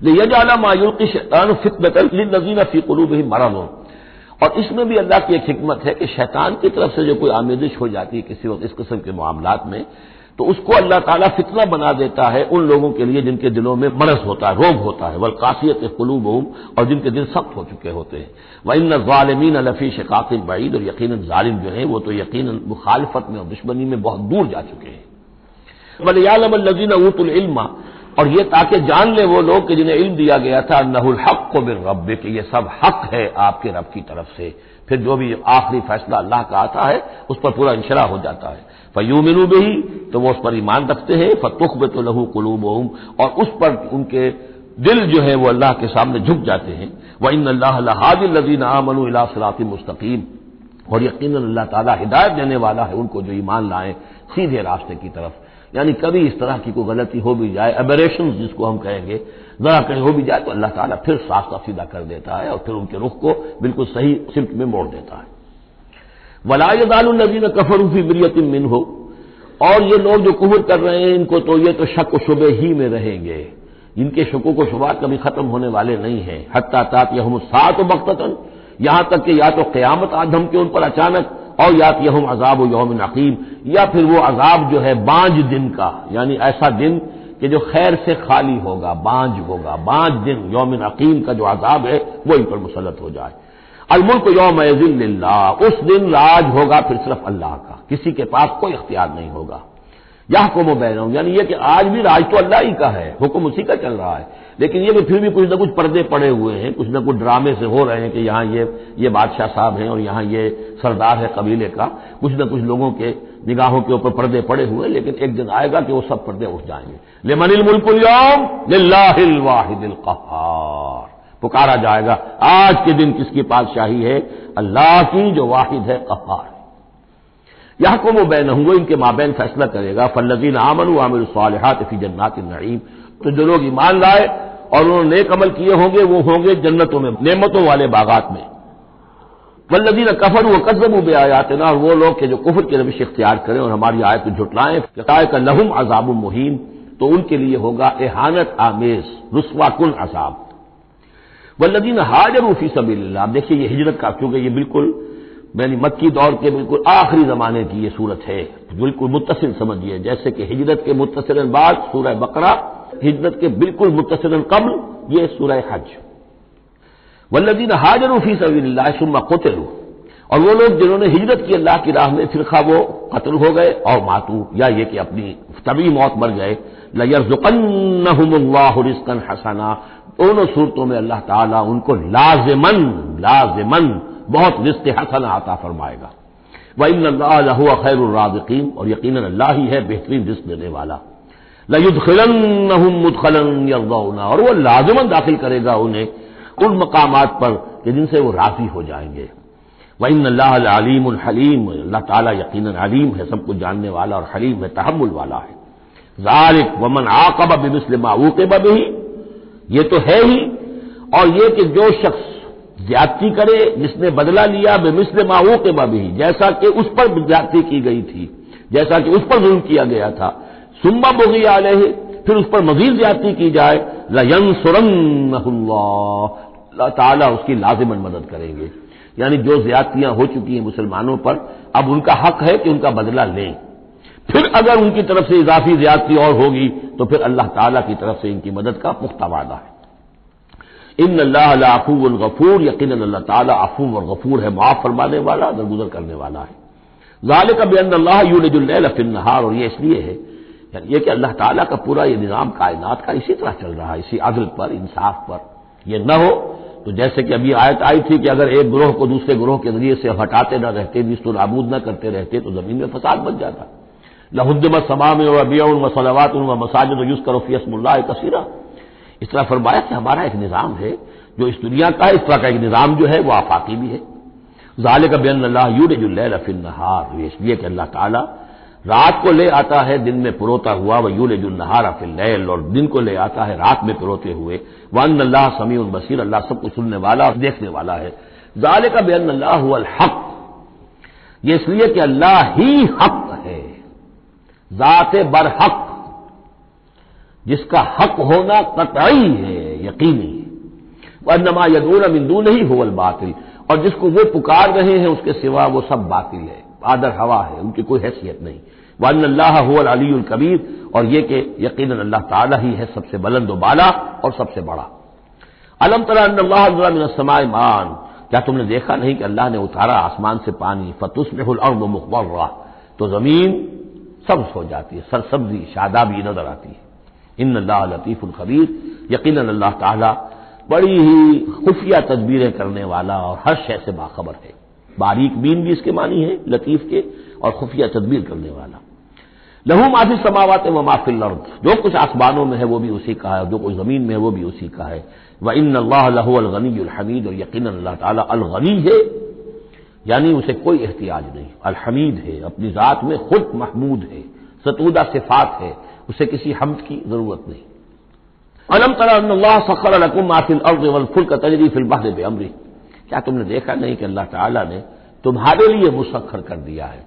यजाला मायूल की शैतान फितनजीन फ़ी कलूब ही मरन हो और इसमें भी अल्लाह की एक हिकमत है कि शैतान की तरफ़ से जो कोई आमेदिश हो जाती है किसी वक्त इस किस्म के मामला में तो उसको अल्लाह ताला फितना बना देता है उन लोगों के लिए जिनके दिलों में मरस होता है रोग होता है वल काफियत कलूब और जिनके दिल सख्त हो चुके होते हैं वह इन ालमीन लफी शकातिन बाईद और यकीन ालिम जो है वो तो यकीन मुखालफत में और दुश्मनी में बहुत दूर जा चुके हैं वलियालमजीन ऊतुल इल्मा और ये ताकि जान ले वो लोग कि जिन्हें इल्म दिया गया था, नहुल हक को बिन रब कि ये सब हक है आपके रब की तरफ़ से। फिर जो भी आखिरी फैसला अल्लाह का आता है, उस पर पूरा इंशरा हो जाता है। फयूमिनू भी तो वो उस पर ईमान रखते हैं फतुख बे तो लहू कलूब और उस पर उनके दिल जो है वो अल्लाह के सामने झुक जाते हैं। वह इन अल्लाह लजीन आमनु सलाती मुस्तकीम, और यकीन अल्लाह ताला हिदायत देने वाला है उनको जो ईमान लाए, सीधे रास्ते की तरफ़। यानी कभी इस तरह की कोई गलती हो भी जाए एबरेशन जिसको हम कहेंगे, जरा कहीं हो भी जाए तो अल्लाह ताला फिर साफ़ साफ़ सीधा कर देता है और फिर उनके रुख को बिल्कुल सही सिमत में मोड़ देता है। वलायदालनबीन कफरूफी मिरियतिन मिन हो और ये लोग जो कुहर कर रहे हैं, इनको तो ये तो शक शुबे ही में रहेंगे। इनके शकों को शुबात कभी खत्म होने वाले नहीं है। हत्ता तात यह सात बख्तन यहाँ तक कि या तो क्यामत आधम के उन पर अचानक और या यहम अजाब यौम नकीम या फिर वो अजाब जो है बांझ दिन का, यानी ऐसा दिन कि जो खैर से खाली होगा, बांझ होगा, बांझ दिन, यौम नकीम का जो अजाब है वो इन पर मुसलत हो जाए। अलमुल्क यौम उस दिन राज होगा फिर सिर्फ़ अल्लाह का, किसी के पास कोई अख्तियार नहीं होगा। यह को बैन यानी यह कि आज भी राज तो अल्लाह ही का है, हुक्म उसी का चल रहा है। लेकिन ये भी फिर भी कुछ ना कुछ पर्दे पड़े हुए हैं, कुछ ना कुछ ड्रामे से हो रहे हैं कि यहाँ ये ये बादशाह साहब हैं और यहाँ ये सरदार है कबीले का। कुछ ना कुछ लोगों के निगाहों के ऊपर पर्दे पड़े हुए हैं, लेकिन एक दिन आएगा कि वो सब पर्दे उठ जाएँगे। लेमनिल मुल्कुलयौम वाहिदिल कहार। पुकारा जाएगा, आज के दिन किसकी पातशाही है? अल्लाह की जो वाहिद है कहार। वो बैन हुए इनके माबैन फैसला करेगा, फल्लजीन आमन आमिर सालहात फ़ी जन्नात नईम। तो जो लोग ईमान लाए और उन्होंने नेक अमल किए होंगे, वो होंगे जन्नतों में, नेमतों वाले बागात में। वल्लजीन कफर व कदम बे आयात ना और वो लोग के जो कुफर की रविश इख्तियार करें और हमारी आयत को झुटलाएँ का लहुम अजाब मुहिम तो उनके लिए होगा एहानत आमेज, रुस्वा कुन अजाब। वल्लजीन हाजर उफी सभी देखिए ये हिजरत का, क्योंकि ये बिल्कुल मैंने मक्की दौर के बिल्कुल आखिरी जमाने की ये सूरत है। बिल्कुल मुतसिल समझिए, जैसे कि हिजरत के मुतसिल बाद सूरह बकरा, हिजरत के बिल्कुल मुतसिल कबल, ये सूरह हज। वल्लदीन हाजर फ़ी सबिल्लाशुम्मा कोतलू। और वो लोग जिन्होंने हिजरत की अल्लाह की राह में फिर वो कत्ल हो गए। और मातू, या ये कि अपनी तभी मौत मर गए लयरजुकन हसना। दोनों सूरतों में अल्लाह ताला उनको लाजमन लाजमन बहुत रिश्त हसन आता फरमाएगा। वही अल्लाह खैरराजकीन और यकीन अल्लाह ही है बेहतरीन रिस्क देने वाला। लयुदखिलन और वह लाजमन दाखिल करेगा उन्हें उन मकाम पर जिनसे वो राज़ी हो जाएँगे। वह इन अल्लाह अलीम हलीम, अल्लाह ताला यकीन अलीम है, सब कुछ जानने वाला और हलीम है तहमुल वाला है। जारिक वमन आकब बिमिसल माऊकब भी ये तो है ही, और ये कि जो शख्स ज्यादती करे, जिसने बदला लिया बेमिसल माओ के बभी जैसा कि उस पर ज्यादती की गई थी, जैसा कि उस पर जुल्म किया गया था। सुम्बा बोगी आले फिर उस पर मजीद ज्यादती की जाए लयन सुरंग ताला उसकी लाजिमन मदद करेंगे। यानी जो ज्यादतियाँ हो चुकी हैं मुसलमानों पर, अब उनका हक है कि उनका बदला लें। फिर अगर उनकी तरफ़ से इजाफी ज्यादती और होगी तो फिर अल्लाह ताला की तरफ़ से इनकी मदद का पुख्ता वादा है। इन अल्लाह अफू गफूर यकीन अल्लाह ताला अफू और गफूर है, माफ़ फरमाने वाला, दरगुजर करने वाला है। जाल का बेन अल्लाह यूनहार और ये इसलिए है ये कि अल्लाह ताला का पूरा ये निज़ाम कायनात का इसी तरह चल रहा है, इसी अदल पर, इंसाफ पर। यह न हो तो जैसे कि अभी आयत आई थी कि अगर एक ग्रोह को दूसरे ग्रोह के ज़रिए से हटाते न रहते निस्तो नाबूद न करते रहते तो ज़मीन में फसाद बन जाता। लहुद्दम समा में और अबियान मसलवात मसाजिद यूस करो फीसमुल्ला कसीरा। इस तरह फरमाया कि हमारा एक निज़ाम है, जो इस दुनिया का, इस तरह का एक निज़ाम जो है वह आफाकी भी है। जाल का बेन नहार इसलिए कि अल्लाह ताला रात को ले आता है, दिन में पुरोता हुआ वह यूल नहारा फिल और दिन को ले आता है रात में पुरोते हुए। वन अल्लाह समी बसीर, अल्लाह सबको सुनने वाला और देखने वाला है। जाल का बेन अल्लाह हक, ये इसलिए कि अल्लाह ही हक है। ज़ात बरहक जिसका हक होना कतई है, यकीनी वह नमा यदून मिंदू नहीं होवल बातिल। और जिसको वो पुकार रहे हैं, उसके सिवा वो सब बातिल है। आदर हवा है, उनकी कोई हैसियत नहीं। वन अल्लाह हुल अली कबीर। और ये कि यकीन अल्लाह ताला ही है सबसे बुलंद बाला और सबसे बड़ा। अलम तलासमाय मान क्या तुमने देखा नहीं कि अल्लाह ने उतारा आसमान से पानी? फतुस्मर्द मुखबर तो ज़मीन सब्ज हो जाती है, सरसब्जी, शादाबी नज़र आती है। इन अल्लाह लतीफ़ुल खबीर यकीन अल्लाह ताला बड़ी ही खुफिया तदबीरें करने वाला और हर शय से बाखबर है। बारीक बीन भी इसके मानी है, लतीफ के, और खुफिया तदबीर करने वाला। लहू माफ़ी समावत व माफिल जो कुछ आसमानों में है, वो भी उसी का है, जो कुछ ज़मीन में है, वो भी उसी का है। व इन अल्लाह लहू अलगनी हमीद, और यकीन अल्लाह ताला अलगनी है, यानी उसे कोई एहतियाज नहीं। अलहमीद है, अपनी ज़ात में खुद महमूद है, सतूदा सिफात है उसे किसी हमद की ज़रूरत नहीं। अलम अलकुम माफिल अर्द वलफुल का तजरी फिल बहर बेअमरी। क्या तुमने देखा नहीं कि अल्लाह ताला ने तुम्हारे लिए मुसखर कर दिया है?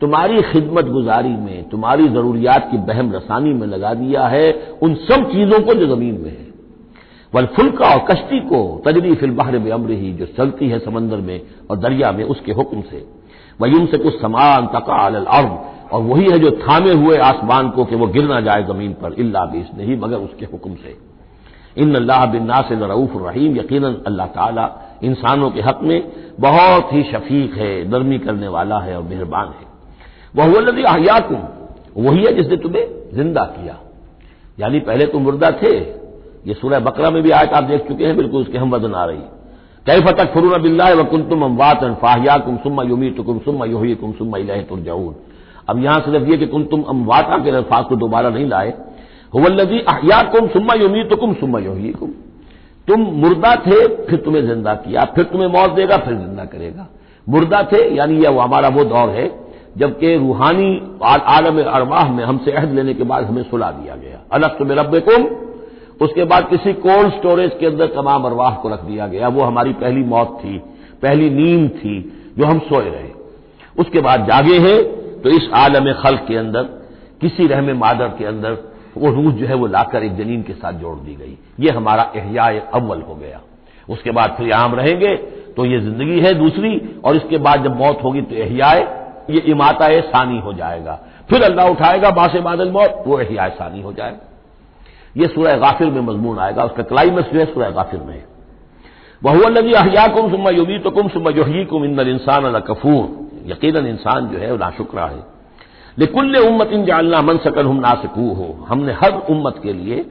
तुम्हारी खिदमत गुजारी में, तुम्हारी जरूरियात की बहम रसानी में लगा दिया है उन सब चीज़ों को जो ज़मीन में है। वल फुल्का और कश्ती को तजरी फिल बहर में अम्र ही जो चलती है समंदर में और दरिया में उसके हुक्म से। वयुम से कुछ समान तका अर्द। और वही है जो थामे हुए आसमान को कि वह गिर ना जाए ज़मीन पर, इल्ला बीस नहीं, मगर उसके हुक्म से। इन अल्लाह बिन्ना से रऊफ रहीम यकीन अल्लाह ताला इंसानों के हक में बहुत ही शफीक है, नरमी करने वाला है और मेहरबान है। वह वल्लि अहयाकुम, वही है जिसने तुम्हें ज़िंदा किया। यानी पहले तुम मुर्दा थे, ये सूरह बकरा में भी आयत आप देख चुके हैं, बिल्कुल उसके हम वज़न आ रही। कई फतक फरून बिल्ला व कुन तुम अमवात फाहिया कुम सुम्मा युमी तुकुम सुम्मा योही कुम सुम्मा इलाह तुरजाऊन। अब यहाँ सिर्फ़ ये कि कुन तुम अमवाता के अल्फाज को दोबारा नहीं लाए, हुवल्लजी अहिया कुम सुम्मा युमी तुकुम सुम्मा योही कुम तुम मुर्दा थे, फिर तुम्हें ज़िंदा किया, फिर तुम्हें मौत देगा, फिर ज़िंदा करेगा। मुर्दा थे, यानी यह हमारा वो दौर है, जबकि रूहानी आलम अरवाह में हमसे अहद लेने के बाद हमें सुला दिया गया। अलग तुम्हें रब कुम उसके बाद किसी कोल्ड स्टोरेज के अंदर तमाम अरवाह को रख दिया गया। वो हमारी पहली मौत थी, पहली नींद थी, जो हम सोए रहे। उसके बाद जागे हैं तो इस आलम खल के अंदर, किसी रहम मादर के अंदर, वो रूह जो है वो लाकर एक जनीन के साथ जोड़ दी गई। ये हमारा एहया अव्वल हो गया। उसके बाद फिर यहाँ रहेंगे तो ये ज़िंदगी है दूसरी, और इसके बाद जब मौत होगी तो एहयाए ये इमाता सानी हो जाएगा। फिर अल्लाह उठाएगा बासे बादल मौत, वो एहया सानी हो जाएगा। ये सूरह गाफिर में मजमून आएगा, उसका क्लाइमेक्स जो है सूरह गाफिर में वह लगी अहिया कुम सुम्मा युबी तो कुम सुम्मा योही कुम इंदर इंसान अला कफूर यकीन इंसान जो है वो नाशुक्रा है। लेकुल्ल उम्मत इन जालना मन सकन हम नासकू हो। हमने हर उम्मत के लिए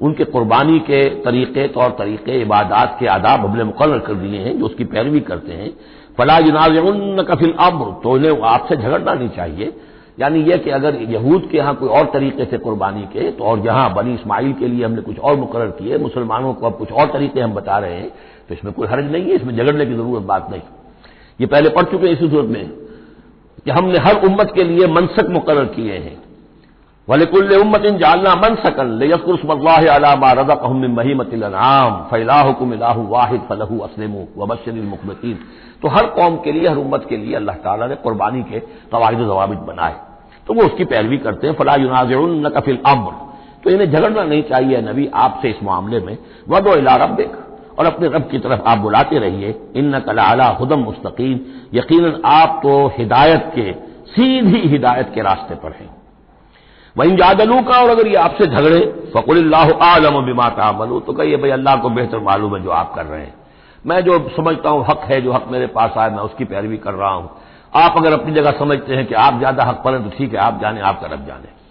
उनके कुर्बानी के तरीके, तौर तरीके, इबादात के आदाब हमने मुकर कर दिए हैं, जो उसकी पैरवी करते हैं। फला जुनाज कफिल अब तो उन्हें आपसे झगड़ना नहीं चाहिए। यानी यह कि अगर यहूद के यहाँ कोई और तरीके से कुर्बानी के तो और यहाँ बनी इस्माइल के लिए हमने कुछ और मुकर किए। मुसलमानों को अब कुछ और तरीके हम बता रहे हैं तो इसमें कोई हर्ज नहीं है, इसमें झगड़ने की ज़रूरत बात नहीं। ये पहले पढ़ चुके हैं इसी सूरत में। कि हमने हर उम्मत के लिए मनसक मुकर किए हैं। वलिकुल्ल उम्मत इन जालना मन सकल लेकुरसमल्लामा फैलाहुकुम वाहिद फलहु असलम वबशरिल मुखबतीन। तो हर कौम के लिए, हर उम्मत के लिए अल्लाह ताला ने कुर्बानी के कवायद जवाबित बनाए। तो वो उसकी पैरवी करते हैं, फला युनाजन कफिल अम्र। तो इन्हें झगड़ना नहीं चाहिए नबी, आपसे इस मामले में। वदो इला रबिक और अपने रब की तरफ़ आप बुलाते रहिए। इन कला खुदम मुस्तकीम यकीन आप तो हिदायत के, सीधी हिदायत के रास्ते पर हैं। वहीं जादलू का और अगर ये आपसे झगड़े फकुल्ला आलम बिमा तामलू तो कहिए, भाई अल्लाह को बेहतर मालूम है जो आप कर रहे हैं। मैं जो समझता हूँ हक है, जो हक मेरे पास आए, मैं उसकी पैरवी कर रहा हूँ। आप अगर अपनी जगह समझते हैं कि आप ज़्यादा हक पर हैं तो ठीक है, आप जाने, आपका रब जाने।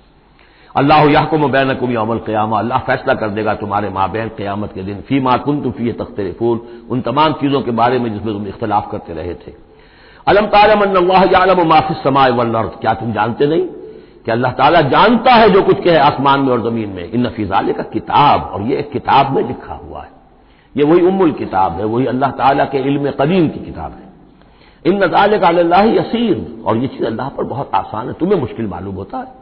अल्लाह याकुम बैन कुमी अमल क्यामा अल्लाह फैसला कर देगा तुम्हारे माँ बहन क्यामत के दिन। फ़ी मा कुन तुम फ़ी तख्त फूल उन तमाम चीज़ों के बारे में जिसमें तुम इख्तलाफ करते रहे थे। अलम तालम माफिस समाए वर्द क्या तुम जानते नहीं? कि अल्लाह ताला जानता है जो कुछ कहे आसमान में और ज़मीन में? इन नफीजाले का किताब। और ये एक किताब में लिखा हुआ है। ये वही उम्मुल किताब है, वही अल्लाह ताला के इल्म कदीम की किताब है। इन नजाल का अल्लाह यसीर। और ये चीज़ अल्लाह पर बहुत आसान है, तुम्हें मुश्किल मालूम होता है।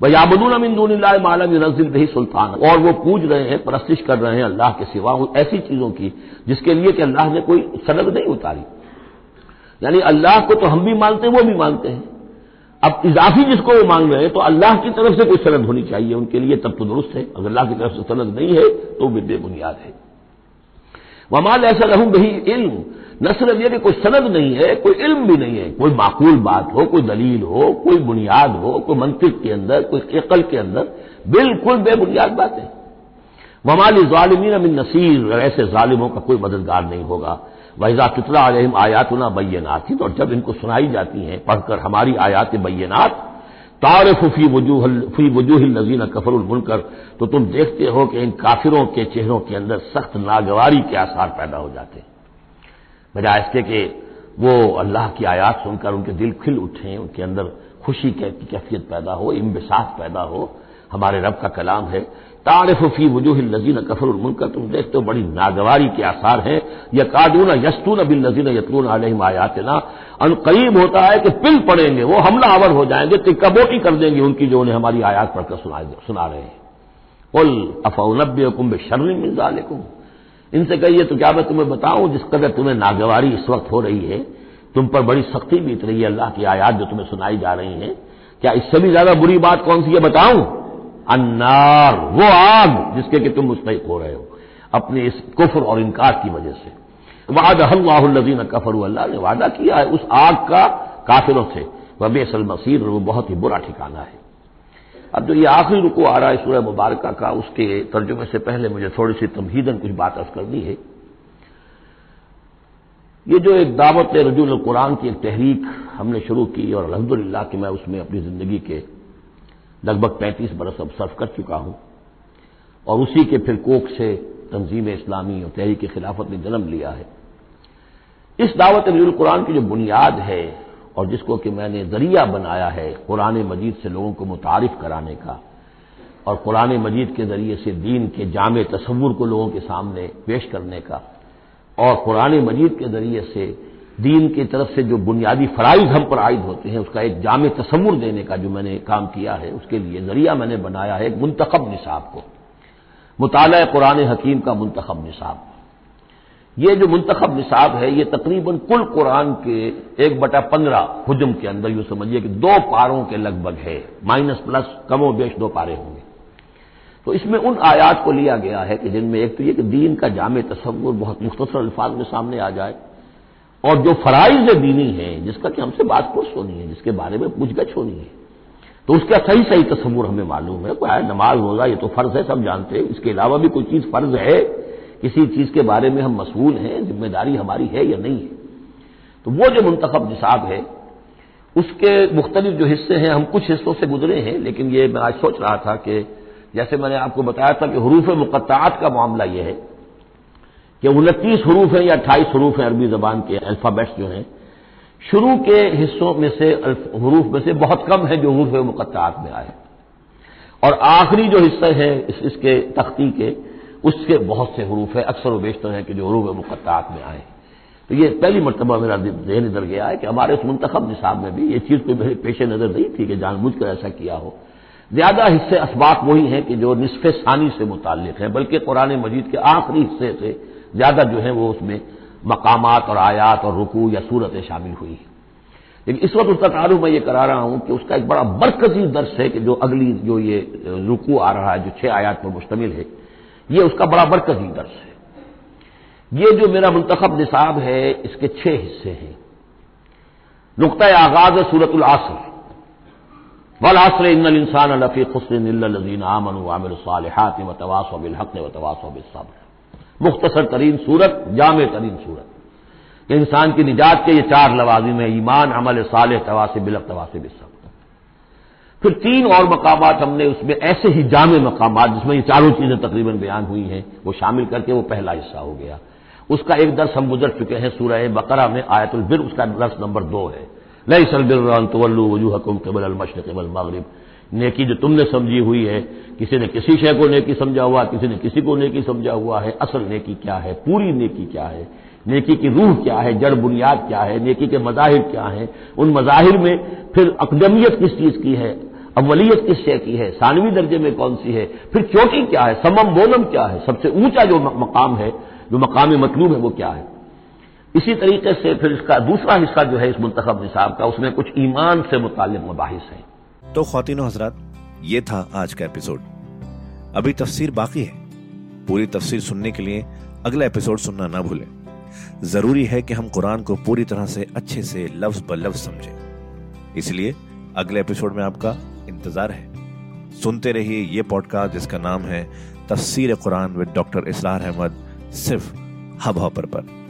वह याबदून अमिन मालम नजिल रही सुल्तान। और वो पूज रहे हैं, परस्तिश कर रहे हैं अल्लाह के सिवा उन ऐसी चीज़ों की, जिसके लिए कि अल्लाह ने कोई सनद नहीं उतारी। यानी अल्लाह को तो हम भी मानते हैं, वो भी मानते हैं। अब इजाफी जिसको वो मांग रहे हैं तो अल्लाह की तरफ़ से कोई सनद होनी चाहिए, उनके लिए तब तो दुरुस्त है। अगर अल्लाह की तरफ़ से सनद नहीं है तो वे बेबुनियाद है। वमाल ऐसा रहूँ बही इल्म न सिर्फ़ यह कि कोई सनद नहीं है, कोई इल्म भी नहीं है। कोई माकूल बात हो, कोई दलील हो, कोई बुनियाद हो, कोई मंतिक के अंदर, कोई अकल के अंदर, बिल्कुल बेबुनियाद बात वमाली ालिमीन अमिन नसीर ऐसे ालिमों का कोई मददगार नहीं होगा। वहीजा तुतला आलम आयातना बैनात और जब इनको सुनाई जाती हैं, पढ़कर हमारी आयात बैनात तारफ फ़ी वजूह नजीन कफरुल मुनकर तो तुम देखते हो कि इन काफिरों के चेहरों के अंदर सख्त नागवारी के आसार पैदा हो जाते हैं। बजाय इसके कि वो अल्लाह की आयात सुनकर उनके दिल खिल उठे, उनके अंदर खुशी की कैफियत पैदा हो इम्बिसात पैदा हो। हमारे रब का कलाम है, तारफ फ़ी वजूह नजीन कफरुल मुनकर, तुम देखते हो बड़ी नागवारी के आसार हैं। यह कादून यस्तून बिल नजीन यतलून आलम आयातना। करीब होता है कि पिल पड़ेंगे, वो हमला आवर हो जाएँगे, तिक्काबोटी कर देंगे उनकी जो उन्हें हमारी आयात पढ़कर सुना रहे हैं। उल अफौनब कुंभ शर्म मिजालकुम इनसे कहिए तो क्या मैं तुम्हें बताऊँ, जिस कदर तुम्हें नागवारी इस वक्त हो रही है, तुम पर बड़ी सख्ती बीत रही है, अल्लाह की आयात जो तुम्हें सुनाई जा रही है। क्या इससे भी ज़्यादा बुरी बात कौन सी है, बताऊँ? अन्नार, वो आग जिसके कि तुम मुस्तक हो रहे हो, अपने इस कुफर और इनकार की वजह से। वाद अल्लाजीन कफर, अल्लाह ने वादा किया है, उस आग का काफिरों से। वह बेसल मसीर वो बहुत ही बुरा ठिकाना है। अब जो ये आखिरी रुको आ रहा है सूर्य मुबारक का, उसके तर्जुमे से पहले मुझे थोड़ी सी तमहीदन कुछ बात अर्ज़ करनी है। ये जो एक दावत रजूल कुरान की, एक तहरीक हमने शुरू की और अलहमदिल्ला कि मैं उसमें अपनी ज़िंदगी के लगभग पैंतीस बरस अब सर्व कर चुका हूँ। और उसी के फिर कोख से तंजीम इस्लामी और तहरीक खिलाफत ने जन्म लिया है। इस दावत रजूल कुरान की जो बुनियाद है और जिसको कि मैंने ज़रिया बनाया है कुरान मजीद से लोगों को मुतारफ कराने का। और कुरान मजीद के ज़रिए से दीन के जाम तस्वुर को लोगों के सामने पेश करने का। और कुरान मजीद के ज़रिए से दीन की तरफ़ से जो बुनियादी फ़राइज हम पर आयद होते हैं, उसका एक जाम तस्वुर देने का जो मैंने काम किया है, उसके लिए ज़रिया मैंने बनाया है एक मुंतखब निसाब को। मुताल कुरान हकीम का मुंतखब निसाब। ये जो मुंतखब निसाब है, ये तकरीबन कुल कुरान के एक बटा पंद्रह हजम के अंदर यूँ समझिए कि दो पारों के लगभग है। माइनस प्लस कमो बेश दो पारे होंगे। तो इसमें उन आयात को लिया गया है कि जिनमें एक तो ये कि दीन का जाम तस्वुर बहुत मुख्तर अल्फाज में सामने आ जाए और जो फराइज दीनी है, जिसका कि हमसे बात पुरुष होनी है, जिसके बारे में पूछगछ होनी है तो उसका सही सही तस्वुर हमें मालूम है। कोई नमाज़ रोजा, ये तो फ़र्ज़ है, सब जानते हैं, इसके अलावा भी कोई चीज़ फ़र्ज़ है? किसी चीज़ के बारे में हम मसूल हैं ज़िम्मेदारी हमारी है या नहीं है। तो वो जो मुंतखब निसाब है उसके मुख्तलिफ़ जो हिस्से हैं हम कुछ हिस्सों से गुजरे हैं लेकिन ये मैं आज सोच रहा था कि जैसे मैंने आपको बताया था कि हरूफ मुकत्तात का मामला यह है कि उनतीस हरूफ हैं या अट्ठाईस हरूफ हैं अरबी जबान के अल्फ़ाबेट्स जो हैं शुरू के हिस्सों में से हरूफ में से बहुत कम है जो हरूफ मुकत्तात में आए और आखिरी जो हिस्से हैं इस, इसके तख्ती के उसके बहुत से हरूफ है, अक्सर बेशतर हैं कि जो हरूफ मुकत्तात में आए। तो ये पहली मरतबा मेरा जहन इधर गया है कि हमारे उस मुंतखब निसाब में भी ये चीज़ कोई मेरे पेश नज़र नहीं थी कि जानबूझकर ऐसा किया हो। ज़्यादा हिस्से असबाक वही हैं कि जो निसफ सानी से मुतल हैं, बल्कि कुरान मजीद के आखिरी हिस्से से ज़्यादा जो है वो उसमें मकामात और आयात और रुकू या सूरतें शामिल हुई हैं। लेकिन इस वक्त उसका तारुफ मैं ये करा रहा हूँ कि उसका एक बड़ा बरकजी दर्श है कि जो अगली जो ये रुकू आ रहा है, जो छह आयात पर मुश्तमिल है ये उसका बड़ा बरकजी दर्श है। ये जो मेरा मुंतखब निसाब है, इसके छह हिस्से हैं। नुकता आगाज़ सूरतुल आसर। वलासर इन इंसान लफ़ी खुसनजीन आमन वामिल सालहात व बिलहक व तवास मुख्तसर तरीन सूरत, जाम तरीन सूरत। इंसान की निजात के ये चार लवाजिम है, ईमान, अमल साल तवास बिलक तवास बिसब्र फिर तीन और मकाम हमने उसमें ऐसे ही जाम मकाम जिसमें ये चारों चीज़ें तकरीबन बयान हुई हैं, वो शामिल करके वो पहला हिस्सा हो गया। उसका एक दर्स हम गुजर चुके हैं सूरह बकरा में, आयतुल बिर, उसका दर्स नंबर दो है। लई सलबिल्लु वजूह हुकुम केबल मगरब। नेकी जो तुमने समझी हुई है, किसी ने किसी शय को नेकी समझा हुआ, किसी ने किसी को नेकी समझा हुआ है, असल नेकी क्या है, पूरी नेकी क्या है, नेकी की रूह क्या है, जड़ बुनियाद क्या है, नेकी के मजाहिर क्या है, उन मजाहिर में फिर अकदमियत किस चीज़ की है? अवलियत किस शय की है? सानवी दर्जे में कौन सी है? फिर चोटी क्या है? समम बोनम क्या है? सबसे ऊँचा जो मकाम है, जो मकाम मतलूब है, वो क्या है? इसी तरीके से फिर इसका दूसरा हिस्सा जो है इस मुंतब निसाब का, उसमें कुछ ईमान से मुतल मबाहिस है। तो खातिन हजरात, ये था आज का एपिसोड। अभी तफसीर बाकी है। पूरी तफसीर सुनने के लिए अगला एपिसोड सुनना ना भूलें। ज़रूरी है कि हम कुरान को पूरी तरह से अच्छे से लफ्ज ब लफ्ज समझें। इसलिए अगले एपिसोड में आपका इंतज़ार है। सुनते रहिए ये पॉडकास्ट जिसका नाम है तफसीर कुरान विद डॉक्टर इसलार अहमद, सिर्फ़ हब हॉपर पर।